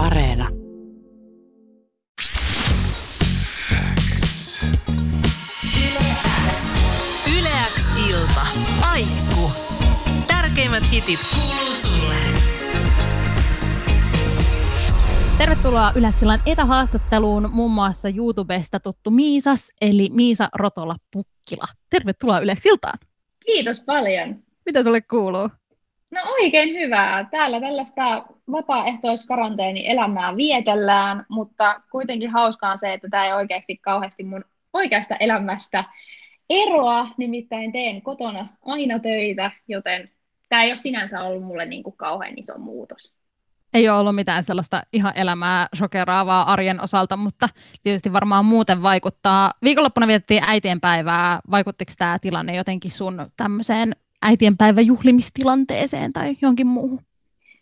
Areena. Yleäks ilta. Aikku. Tärkeimmät hitit kuuluu sulle. Tervetuloa Ylätsilän etähaastatteluun muun muassa YouTubesta tuttu Miisas, eli Miisa Rotola Pukkila. Tervetuloa Ylätsiltaan. Kiitos paljon. Mitä sulle kuuluu? No oikein hyvää. Täällä tällaista vapaaehtoiskaranteeni-elämää vietellään, mutta kuitenkin hauskaa on se, että tämä ei oikeasti kauheasti mun oikeasta elämästä eroa, nimittäin teen kotona aina töitä, joten tämä ei ole sinänsä ollut mulle niin kuin kauhean iso muutos. Ei ole ollut mitään sellaista ihan elämää shokeraavaa arjen osalta, mutta tietysti varmaan muuten vaikuttaa. Viikonloppuna vietettiin äitienpäivää. Vaikuttiko tämä tilanne jotenkin sun tämmöiseen äitienpäivän juhlimistilanteeseen tai jonkin muuhun?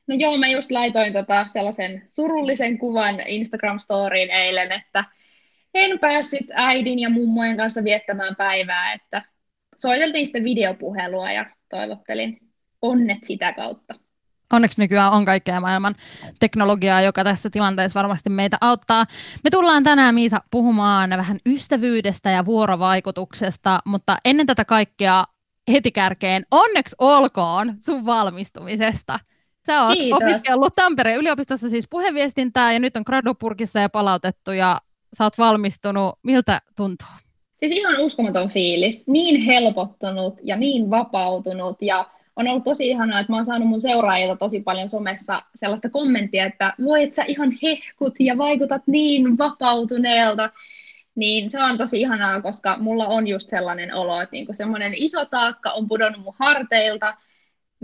No joo, mä just laitoin tota sellaisen surullisen kuvan Instagram-storiin eilen, että en päässyt äidin ja mummojen kanssa viettämään päivää, että soiteltiin sitten videopuhelua ja toivottelin onnet sitä kautta. Onneksi nykyään on kaikkea maailman teknologiaa, joka tässä tilanteessa varmasti meitä auttaa. Me tullaan tänään, Miisa, puhumaan vähän ystävyydestä ja vuorovaikutuksesta, mutta ennen tätä kaikkea heti kärkeen onneksi olkoon sun valmistumisesta. Sä oot Kiitos. opiskellut Tampereen yliopistossa siis puheviestintää ja nyt on gradupurkissa ja palautettu ja sä oot valmistunut. Miltä tuntuu? Siis ihan uskomaton fiilis, niin helpottunut ja niin vapautunut ja on ollut tosi ihanaa, että mä oon saanut mun seuraajilta tosi paljon somessa sellaista kommenttia, että voi, että sä ihan hehkut ja vaikutat niin vapautuneelta. Niin se on tosi ihanaa, koska mulla on just sellainen olo, että niinku semmoinen iso taakka on pudonnut mun harteilta.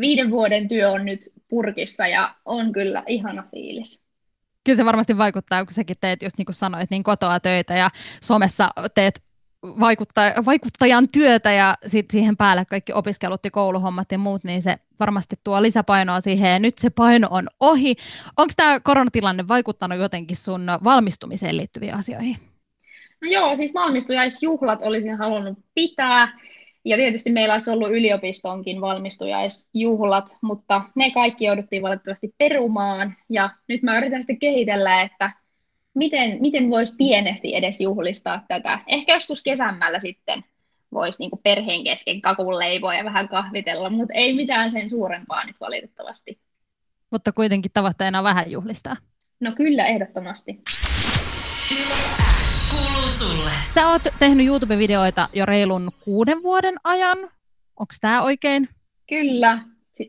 Viiden vuoden työ on nyt purkissa ja on kyllä ihana fiilis. Kyllä se varmasti vaikuttaa, kun säkin teet, just niin kuin sanoit, niin kotoa töitä ja somessa teet vaikutta- vaikuttajan työtä ja sit siihen päälle kaikki opiskelut ja kouluhommat ja muut, niin se varmasti tuo lisäpainoa siihen ja nyt se paino on ohi. Onko tämä koronatilanne vaikuttanut jotenkin sun valmistumiseen liittyviin asioihin? No joo, siis valmistujaisjuhlat olisin halunnut pitää. Ja tietysti meillä olisi ollut yliopistonkin valmistujaisjuhlat, mutta ne kaikki jouduttiin valitettavasti perumaan. Ja nyt mä yritän sitten kehitellä, että miten, miten voisi pienesti edes juhlistaa tätä. Ehkä joskus kesämällä sitten voisi niin perheen kesken kakun leipoa ja vähän kahvitella, mutta ei mitään sen suurempaa nyt valitettavasti. Mutta kuitenkin tavoitteena vähän juhlistaa. No kyllä, ehdottomasti. Kuuluu sulle. Sä oot tehnyt YouTube-videoita jo reilun kuuden vuoden ajan. Onko tämä oikein? Kyllä,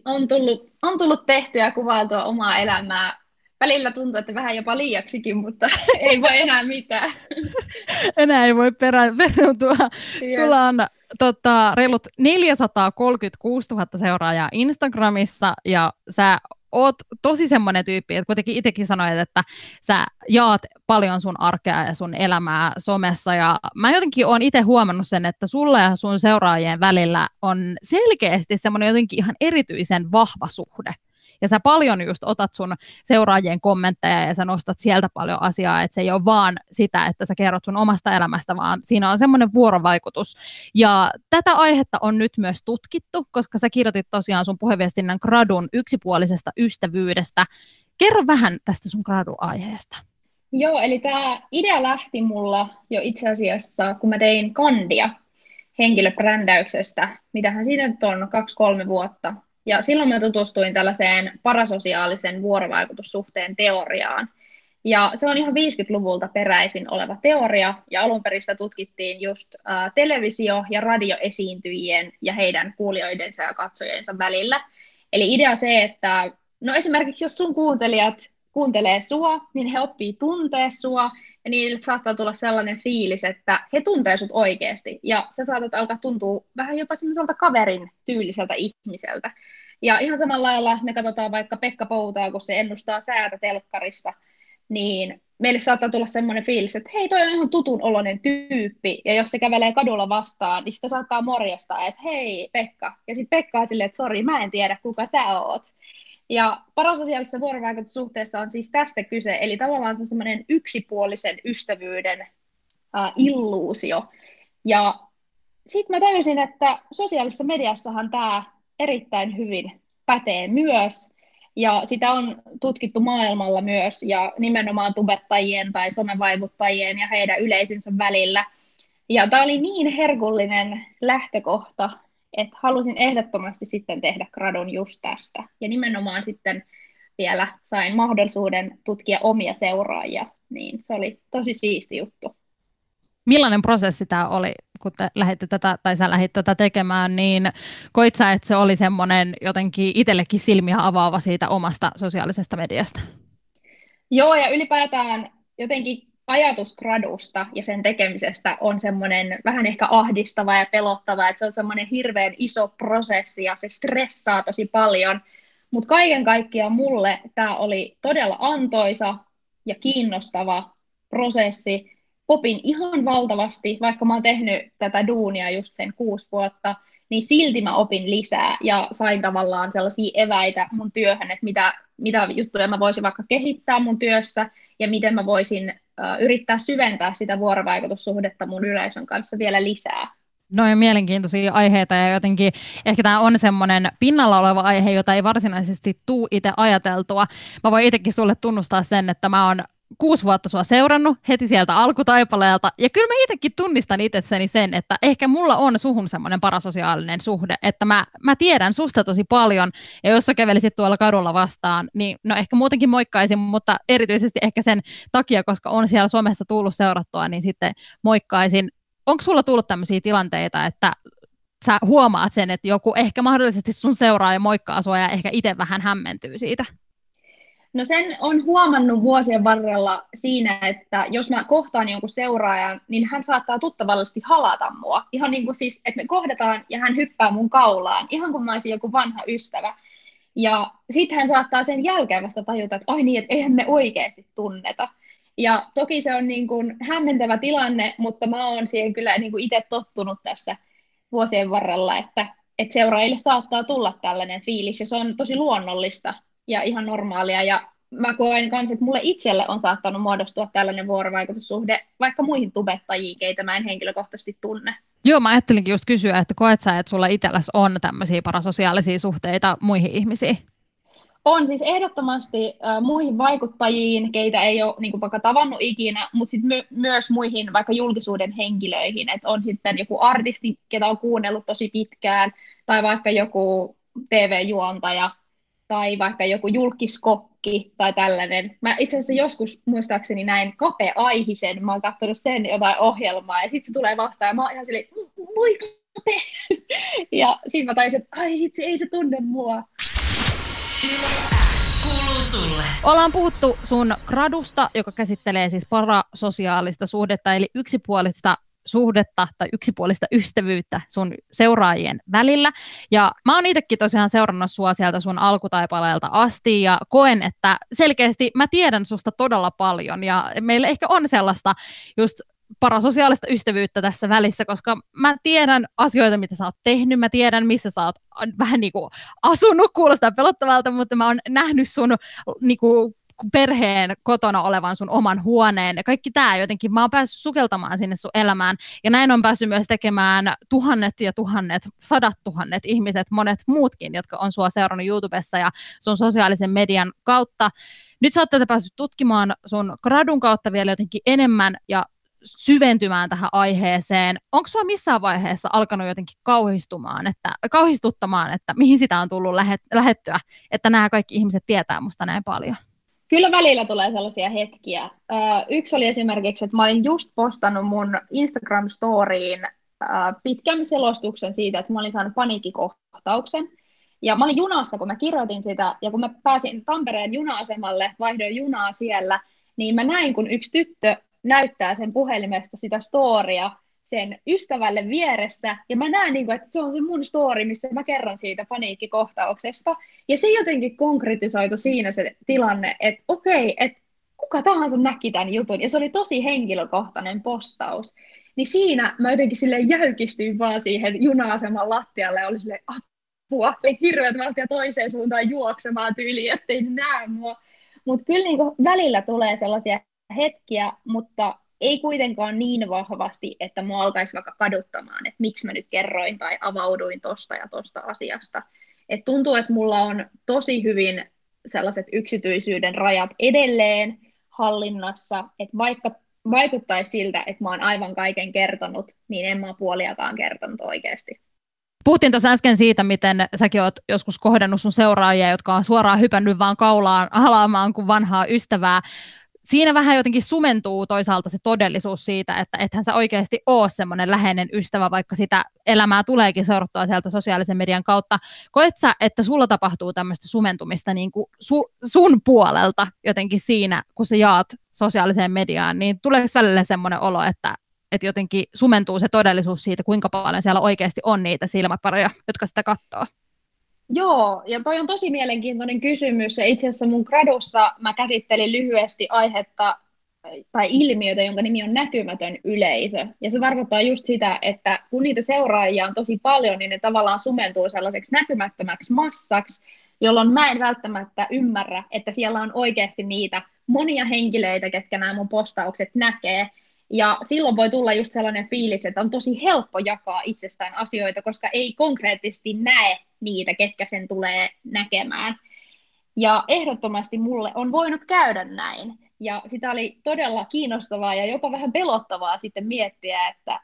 on tullut, on tullut tehtyä ja kuvailtua omaa elämää. Välillä tuntuu, että vähän jopa liiaksikin, mutta ei voi enää mitään. Enää ei voi perä, pereutua. Joo. Sulla on tota, reilut 436 000 seuraajaa Instagramissa ja sä oot tosi semmoinen tyyppi, että kuitenkin itsekin sanoit, että sä jaat paljon sun arkea ja sun elämää somessa ja mä jotenkin oon itse huomannut sen, että sulla ja sun seuraajien välillä on selkeästi semmoinen jotenkin ihan erityisen vahva suhde. Ja sä paljon just otat sun seuraajien kommentteja ja sä nostat sieltä paljon asiaa, että se ei ole vaan sitä, että sä kerrot sun omasta elämästä, vaan siinä on semmoinen vuorovaikutus. Ja tätä aihetta on nyt myös tutkittu, koska sä kirjoitit tosiaan sun puheviestinnän gradun yksipuolisesta ystävyydestä. Kerro vähän tästä sun gradu-aiheesta. Joo, eli tämä idea lähti mulla jo itse asiassa, kun mä tein kandia henkilöbrändäyksestä, mitähän siinä nyt on, kaksi-kolme vuotta. Ja silloin mä tutustuin tällaiseen parasosiaalisen vuorovaikutussuhteen teoriaan. Ja se on ihan 50-luvulta peräisin oleva teoria, ja alun perin sitä tutkittiin just ä, televisio- ja radioesiintyjien ja heidän kuulijoidensa ja katsojiensa välillä. Eli idea se, että no esimerkiksi jos sun kuuntelijat kuuntelee sua, niin he oppii tuntee sua, ja niille saattaa tulla sellainen fiilis, että he tuntee sut oikeasti, ja sä saatat alkaa tuntua vähän jopa semmoiselta kaverin tyyliseltä ihmiseltä. Ja ihan samalla lailla me katsotaan vaikka Pekka Poutaa, kun se ennustaa säätä telkkarista, niin meille saattaa tulla semmoinen fiilis, että hei, toi on ihan tutun oloinen tyyppi, ja jos se kävelee kadulla vastaan, niin sitä saattaa morjastaa, että hei Pekka, ja sitten Pekka on silleen, että sori, mä en tiedä, kuka sä oot. Ja parasosiaalisessa vuorovaikutussuhteessa on siis tästä kyse, eli tavallaan se on semmoinen yksipuolisen ystävyyden äh, illuusio. Ja sitten mä tajusin, että sosiaalisessa mediassahan tämä erittäin hyvin pätee myös. Ja sitä on tutkittu maailmalla myös ja nimenomaan tubettajien tai somevaikuttajien ja heidän yleisönsä välillä. Ja tämä oli niin herkullinen lähtökohta, että halusin ehdottomasti sitten tehdä gradun just tästä. Ja nimenomaan sitten vielä sain mahdollisuuden tutkia omia seuraajia, niin se oli tosi siisti juttu. Millainen prosessi tämä oli, kun te lähditte tätä, tai sä lähdit tätä tekemään, niin koit sä, että se oli semmoinen jotenkin itsellekin silmiä avaava siitä omasta sosiaalisesta mediasta? Joo, ja ylipäätään jotenkin ajatus gradusta ja sen tekemisestä on semmoinen vähän ehkä ahdistava ja pelottava, että se on semmoinen hirveän iso prosessi ja se stressaa tosi paljon, mutta kaiken kaikkiaan mulle tämä oli todella antoisa ja kiinnostava prosessi. Opin ihan valtavasti, vaikka mä oon tehnyt tätä duunia just sen kuusi vuotta, niin silti mä opin lisää ja sain tavallaan sellaisia eväitä mun työhön, että mitä, mitä juttuja mä voisin vaikka kehittää mun työssä ja miten mä voisin yrittää syventää sitä vuorovaikutussuhdetta mun yleisön kanssa vielä lisää. No on mielenkiintoisia aiheita ja jotenkin ehkä tämä on semmoinen pinnalla oleva aihe, jota ei varsinaisesti tuu itse ajateltua. Mä voin itsekin sulle tunnustaa sen, että mä oon kuusi vuotta sua seurannut heti sieltä alkutaipaleelta. Ja kyllä mä itsekin tunnistan itsessäni sen, että ehkä mulla on suhun semmoinen parasosiaalinen suhde, että mä, mä tiedän susta tosi paljon. Ja jos sä kävelisit tuolla kadulla vastaan, niin no ehkä muutenkin moikkaisin, mutta erityisesti ehkä sen takia, koska on siellä somessa tullut seurattua, niin sitten moikkaisin onko sulla tullut tämmöisiä tilanteita, että sä huomaat sen, että joku ehkä mahdollisesti sun seuraa ja moikkaa sua ja ehkä itse vähän hämmentyy siitä? No sen on huomannut vuosien varrella siinä, että jos mä kohtaan jonkun seuraajan, niin hän saattaa tuttavallisesti halata mua. Ihan niin kuin siis, että me kohdataan ja hän hyppää mun kaulaan, ihan kuin mä olisin joku vanha ystävä. Ja sitten hän saattaa sen jälkeen vasta tajuta, että ai niin, että eihän me oikeasti tunneta. Ja toki se on niin kuin hämmentävä tilanne, mutta mä oon siihen kyllä niin kuin itse tottunut tässä vuosien varrella, että, että seuraajille saattaa tulla tällainen fiilis, ja se on tosi luonnollista ja ihan normaalia, ja mä koen myös, että mulle itselle on saattanut muodostua tällainen vuorovaikutussuhde vaikka muihin tubettajiin, keitä mä en henkilökohtaisesti tunne. Joo, mä ajattelinkin just kysyä, että koet sä, että sulla itselläsi on tämmöisiä parasosiaalisia suhteita muihin ihmisiin? On siis ehdottomasti äh, muihin vaikuttajiin, keitä ei ole niin kuin vaikka tavannut ikinä, mutta sitten my- myös muihin vaikka julkisuuden henkilöihin, että on sitten joku artisti, ketä on kuunnellut tosi pitkään, tai vaikka joku TV-juontaja, tai vaikka joku julkiskokki tai tällainen. Mä itse asiassa joskus muistaakseni näin Kape Aihisen, mä oon katsonut sen jotain ohjelmaa, ja sitten se tulee vastaan, ja mä oon ihan silleen, moi Kape! ja sitten mä taisin, että ai itse ei se tunne mua. Ollaan puhuttu sun gradusta, joka käsittelee siis parasosiaalista suhdetta, eli yksipuolista suhdetta tai yksipuolista ystävyyttä sun seuraajien välillä. Ja mä oon itsekin tosiaan seurannut sua sieltä sun alkutaipaleelta asti ja koen, että selkeästi mä tiedän susta todella paljon. Ja meillä ehkä on sellaista just parasosiaalista ystävyyttä tässä välissä, koska mä tiedän asioita, mitä sä oot tehnyt, mä tiedän, missä sä oot vähän niin kuin asunut, kuulostaa pelottavalta, mutta mä oon nähnyt sun niin kuin, perheen kotona olevan sun oman huoneen ja kaikki tämä jotenkin, mä oon päässyt sukeltamaan sinne sun elämään ja näin on päässyt myös tekemään tuhannet ja tuhannet, sadat tuhannet ihmiset, monet muutkin, jotka on sua seurannut YouTubessa ja sun sosiaalisen median kautta. Nyt sä oot päässyt tutkimaan sun gradun kautta vielä jotenkin enemmän ja syventymään tähän aiheeseen. Onko sinua missään vaiheessa alkanut jotenkin kauhistumaan, että, kauhistuttamaan, että mihin sitä on tullut lähet, lähettyä, että nämä kaikki ihmiset tietää musta näin paljon? Kyllä välillä tulee sellaisia hetkiä. yksi oli esimerkiksi, että mä olin just postannut mun Instagram-storiin pitkän selostuksen siitä, että mä olin saanut paniikkikohtauksen. Ja mä olin junassa, kun mä kirjoitin sitä, ja kun mä pääsin Tampereen juna-asemalle, vaihdoin junaa siellä, niin mä näin, kun yksi tyttö näyttää sen puhelimesta sitä storia sen ystävälle vieressä, ja mä näen, niin kuin, että se on se mun story, missä mä kerron siitä paniikkikohtauksesta, ja se jotenkin konkretisoitu siinä se tilanne, että okei, että kuka tahansa näki tämän jutun, ja se oli tosi henkilökohtainen postaus, niin siinä mä jotenkin sille jäykistyin vaan siihen juna-aseman lattialle, ja oli silleen, apua, eli hirveät vauhtia toiseen suuntaan juoksemaan tyyliin, ettei näe mua, mutta kyllä niin välillä tulee sellaisia hetkiä, mutta ei kuitenkaan niin vahvasti, että mua alkaisi vaikka kaduttamaan, että miksi mä nyt kerroin tai avauduin tosta ja tosta asiasta. Et tuntuu, että mulla on tosi hyvin sellaiset yksityisyyden rajat edelleen hallinnassa, että vaikka vaikuttaisi siltä, että mä oon aivan kaiken kertonut, niin en mä puoliakaan kertonut oikeasti. Puhuttiin tuossa äsken siitä, miten säkin oot joskus kohdannut sun seuraajia, jotka on suoraan hypännyt vaan kaulaan halaamaan kuin vanhaa ystävää siinä vähän jotenkin sumentuu toisaalta se todellisuus siitä, että ethän sä oikeasti ole semmoinen läheinen ystävä, vaikka sitä elämää tuleekin seurattua sieltä sosiaalisen median kautta. Koet sä, että sulla tapahtuu tämmöistä sumentumista niin kuin su, sun puolelta jotenkin siinä, kun sä jaat sosiaaliseen mediaan, niin tuleeko välillä semmoinen olo, että, että jotenkin sumentuu se todellisuus siitä, kuinka paljon siellä oikeasti on niitä silmäparoja, jotka sitä katsoo? Joo, ja toi on tosi mielenkiintoinen kysymys. Ja itse asiassa mun gradussa mä käsittelin lyhyesti aihetta tai ilmiötä, jonka nimi on näkymätön yleisö. Ja se tarkoittaa just sitä, että kun niitä seuraajia on tosi paljon, niin ne tavallaan sumentuu sellaiseksi näkymättömäksi massaksi, jolloin mä en välttämättä ymmärrä, että siellä on oikeasti niitä monia henkilöitä, ketkä nämä mun postaukset näkee. Ja silloin voi tulla just sellainen fiilis, että on tosi helppo jakaa itsestään asioita, koska ei konkreettisesti näe niitä, ketkä sen tulee näkemään. Ja ehdottomasti mulle on voinut käydä näin. Ja sitä oli todella kiinnostavaa ja jopa vähän pelottavaa sitten miettiä, että,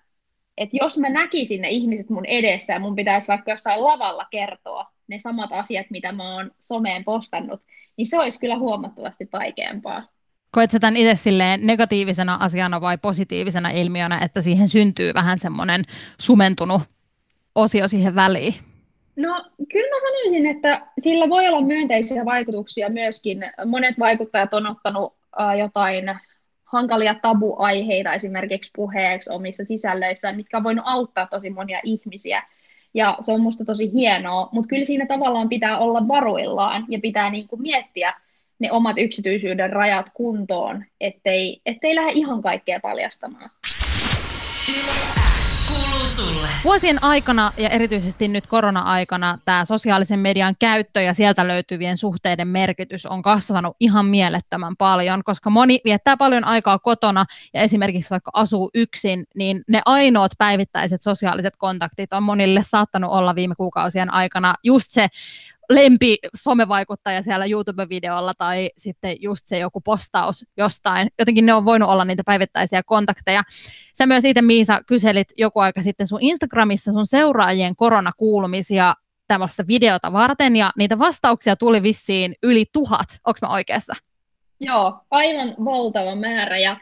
että jos mä näkisin ne ihmiset mun edessä ja mun pitäisi vaikka jossain lavalla kertoa ne samat asiat, mitä mä oon someen postannut, niin se olisi kyllä huomattavasti vaikeampaa. Koet sä tämän itse silleen negatiivisena asiana vai positiivisena ilmiönä, että siihen syntyy vähän semmoinen sumentunut osio siihen väliin? No kyllä mä sanoisin, että sillä voi olla myönteisiä vaikutuksia myöskin. Monet vaikuttajat on ottanut äh, jotain hankalia tabuaiheita esimerkiksi puheeksi omissa sisällöissään, mitkä on voinut auttaa tosi monia ihmisiä. Ja se on musta tosi hienoa, mutta kyllä siinä tavallaan pitää olla varuillaan ja pitää niin kuin miettiä ne omat yksityisyyden rajat kuntoon, ettei, ettei lähde ihan kaikkea paljastamaan. Vuosien aikana ja erityisesti nyt korona-aikana tämä sosiaalisen median käyttö ja sieltä löytyvien suhteiden merkitys on kasvanut ihan mielettömän paljon, koska moni viettää paljon aikaa kotona ja esimerkiksi vaikka asuu yksin, niin ne ainoat päivittäiset sosiaaliset kontaktit on monille saattanut olla viime kuukausien aikana just se lempi somevaikuttaja siellä YouTube-videolla tai sitten just se joku postaus jostain. Jotenkin ne on voinut olla niitä päivittäisiä kontakteja. Sä myös itse Miisa kyselit joku aika sitten sun Instagramissa sun seuraajien koronakuulumisia tämmöistä videota varten ja niitä vastauksia tuli vissiin yli tuhat. Onko mä oikeassa? Joo, aivan valtava määrä ja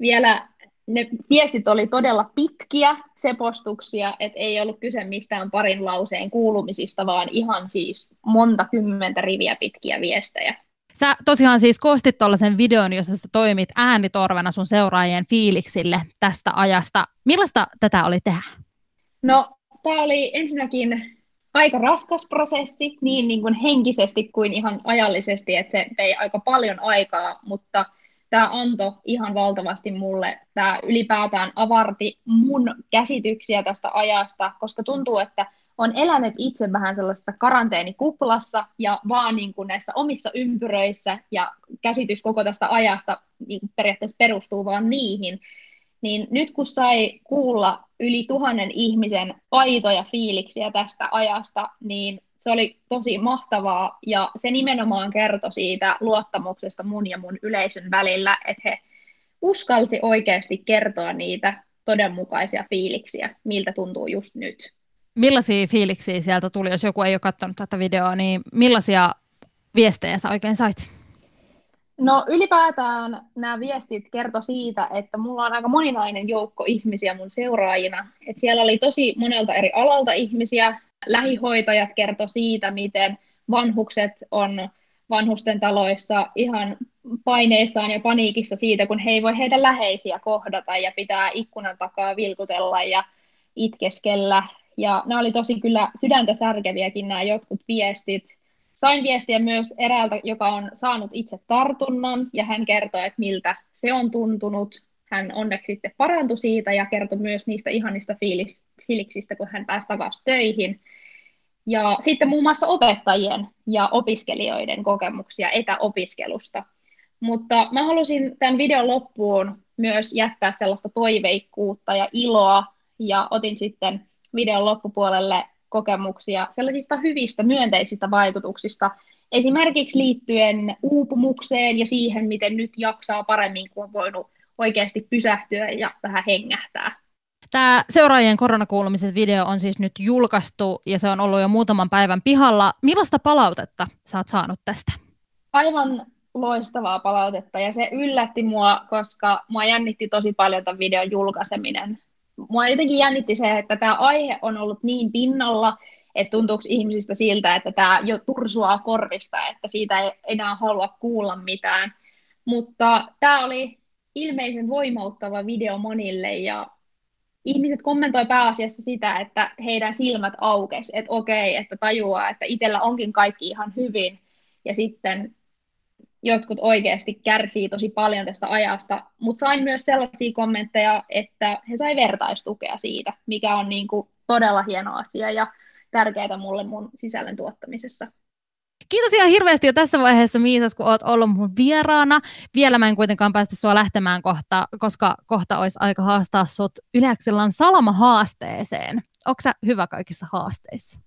vielä ne viestit oli todella pitkiä, sepostuksia, että ei ollut kyse mistään parin lauseen kuulumisista, vaan ihan siis monta kymmentä riviä pitkiä viestejä. Sä tosiaan siis koostit tuollaisen videon, jossa sä toimit äänitorvena sun seuraajien fiiliksille tästä ajasta. Millaista tätä oli tehdä? No, tämä oli ensinnäkin aika raskas prosessi, niin, niin kuin henkisesti kuin ihan ajallisesti, että se vei aika paljon aikaa, mutta – tämä antoi ihan valtavasti mulle. Tämä ylipäätään avarti mun käsityksiä tästä ajasta, koska tuntuu, että on elänyt itse vähän sellaisessa karanteenikuplassa ja vaan niin kuin näissä omissa ympyröissä ja käsitys koko tästä ajasta niin periaatteessa perustuu vaan niihin. Niin nyt kun sai kuulla yli tuhannen ihmisen aitoja fiiliksiä tästä ajasta, niin se oli tosi mahtavaa ja se nimenomaan kertoi siitä luottamuksesta mun ja mun yleisön välillä, että he uskalsi oikeasti kertoa niitä todenmukaisia fiiliksiä, miltä tuntuu just nyt. Millaisia fiiliksiä sieltä tuli, jos joku ei ole katsonut tätä videoa, niin millaisia viestejä sä oikein sait? No ylipäätään nämä viestit kertoi siitä, että mulla on aika moninainen joukko ihmisiä mun seuraajina. Et siellä oli tosi monelta eri alalta ihmisiä, lähihoitajat kertoi siitä, miten vanhukset on vanhusten taloissa ihan paineissaan ja paniikissa siitä, kun he ei voi heidän läheisiä kohdata ja pitää ikkunan takaa vilkutella ja itkeskellä. Ja nämä oli tosi kyllä sydäntä särkeviäkin nämä jotkut viestit. Sain viestiä myös eräältä, joka on saanut itse tartunnan, ja hän kertoi, että miltä se on tuntunut. Hän onneksi sitten parantui siitä ja kertoi myös niistä ihanista fiilis, fiiliksistä, kun hän pääsi takaisin töihin. Ja sitten muun muassa opettajien ja opiskelijoiden kokemuksia etäopiskelusta. Mutta mä halusin tämän videon loppuun myös jättää sellaista toiveikkuutta ja iloa, ja otin sitten videon loppupuolelle kokemuksia sellaisista hyvistä myönteisistä vaikutuksista, esimerkiksi liittyen uupumukseen ja siihen, miten nyt jaksaa paremmin, kun on voinut oikeasti pysähtyä ja vähän hengähtää. Tämä seuraajien koronakuulumiset video on siis nyt julkaistu ja se on ollut jo muutaman päivän pihalla. Millaista palautetta sä oot saanut tästä? Aivan loistavaa palautetta ja se yllätti mua, koska mua jännitti tosi paljon tämän videon julkaiseminen. Mua jotenkin jännitti se, että tämä aihe on ollut niin pinnalla, että tuntuuko ihmisistä siltä, että tämä jo tursuaa korvista, että siitä ei enää halua kuulla mitään. Mutta tämä oli ilmeisen voimauttava video monille ja ihmiset kommentoi pääasiassa sitä, että heidän silmät aukes, että okei, että tajuaa, että itsellä onkin kaikki ihan hyvin ja sitten jotkut oikeasti kärsii tosi paljon tästä ajasta, mutta sain myös sellaisia kommentteja, että he sai vertaistukea siitä, mikä on niin kuin todella hieno asia ja tärkeää mulle mun sisällön tuottamisessa. Kiitos ihan hirveästi jo tässä vaiheessa, Miisas, kun oot ollut mun vieraana. Vielä mä en kuitenkaan päästä sua lähtemään kohta, koska kohta olisi aika haastaa sut Yleäksillan salama-haasteeseen. Onko sä hyvä kaikissa haasteissa?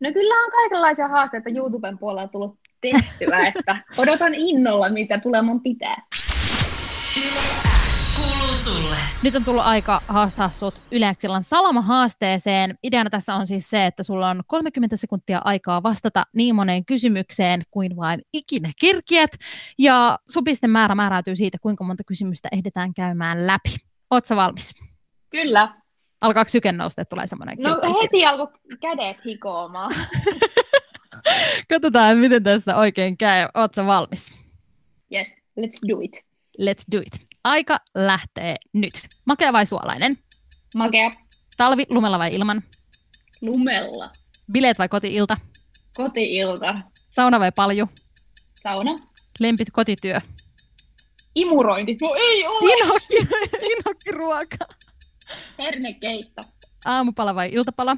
No kyllä on kaikenlaisia haasteita YouTuben puolella tullut tehtyä, että odotan innolla, mitä tuleman pitää. Sulle. Nyt on tullut aika haastaa sut Yleäksillan salama-haasteeseen. Ideana tässä on siis se, että sulla on 30 sekuntia aikaa vastata niin moneen kysymykseen kuin vain ikinä kirkiet. Ja supisten määrä määräytyy siitä, kuinka monta kysymystä ehditään käymään läpi. Ootko valmis? Kyllä. Alkaako syke nousta, että tulee semmoinen No heti alkoi kädet hikoamaan. Katsotaan, miten tässä oikein käy. Ootko valmis? Yes, let's do it. Let's do it. Aika lähtee nyt. Makea vai suolainen? Makea. Talvi, lumella vai ilman? Lumella. Bileet vai kotiilta? Kotiilta. Sauna vai palju? Sauna. Lempit kotityö? Imurointi. No ei ole. Inhokki, inhokkiruoka. Hernekeitto. Aamupala vai iltapala?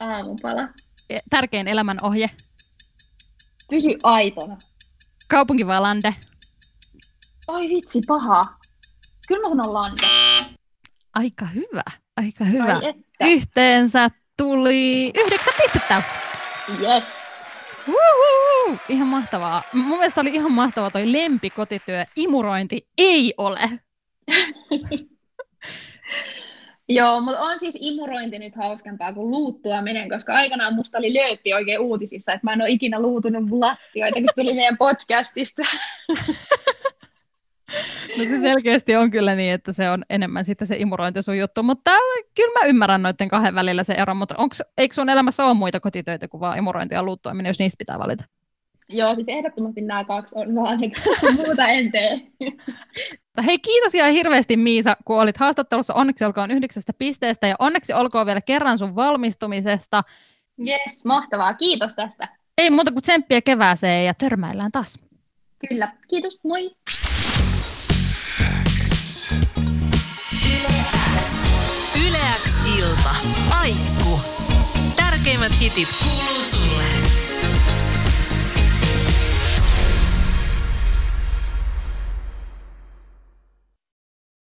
Aamupala. E- Tärkein elämän ohje? Pysy aitona. Kaupunki vai lande? Ai vitsi, paha. Kyllä mä sanon lande. Aika hyvä, aika hyvä. Yhteensä tuli yhdeksän pistettä. Yes. Uhuhu, ihan mahtavaa. Mun mielestä oli ihan mahtavaa toi lempikotityö. Imurointi ei ole. Joo, mutta on siis imurointi nyt hauskempaa kuin luuttuaminen, koska aikanaan musta oli lööppi oikein uutisissa, että mä en ole ikinä luutunut lattioita, kun se tuli meidän podcastista. No se selkeästi on kyllä niin, että se on enemmän sitten se imurointi sun juttu, mutta kyllä mä ymmärrän noiden kahden välillä se ero, mutta onks, eikö sun elämässä ole muita kotitöitä kuin vaan imurointi ja luuttuaminen, jos niistä pitää valita? Joo, siis ehdottomasti nämä kaksi on vaan, muuta en tee. Hei, kiitos ihan hirveästi Miisa, kun olit haastattelussa. Onneksi olkoon yhdeksästä pisteestä ja onneksi olkoon vielä kerran sun valmistumisesta. Yes, mahtavaa. Kiitos tästä. Ei muuta kuin tsemppiä kevääseen ja törmäillään taas. Kyllä. Kiitos, moi. Yle X ilta. Aikku. Tärkeimmät hitit kuuluu sulle.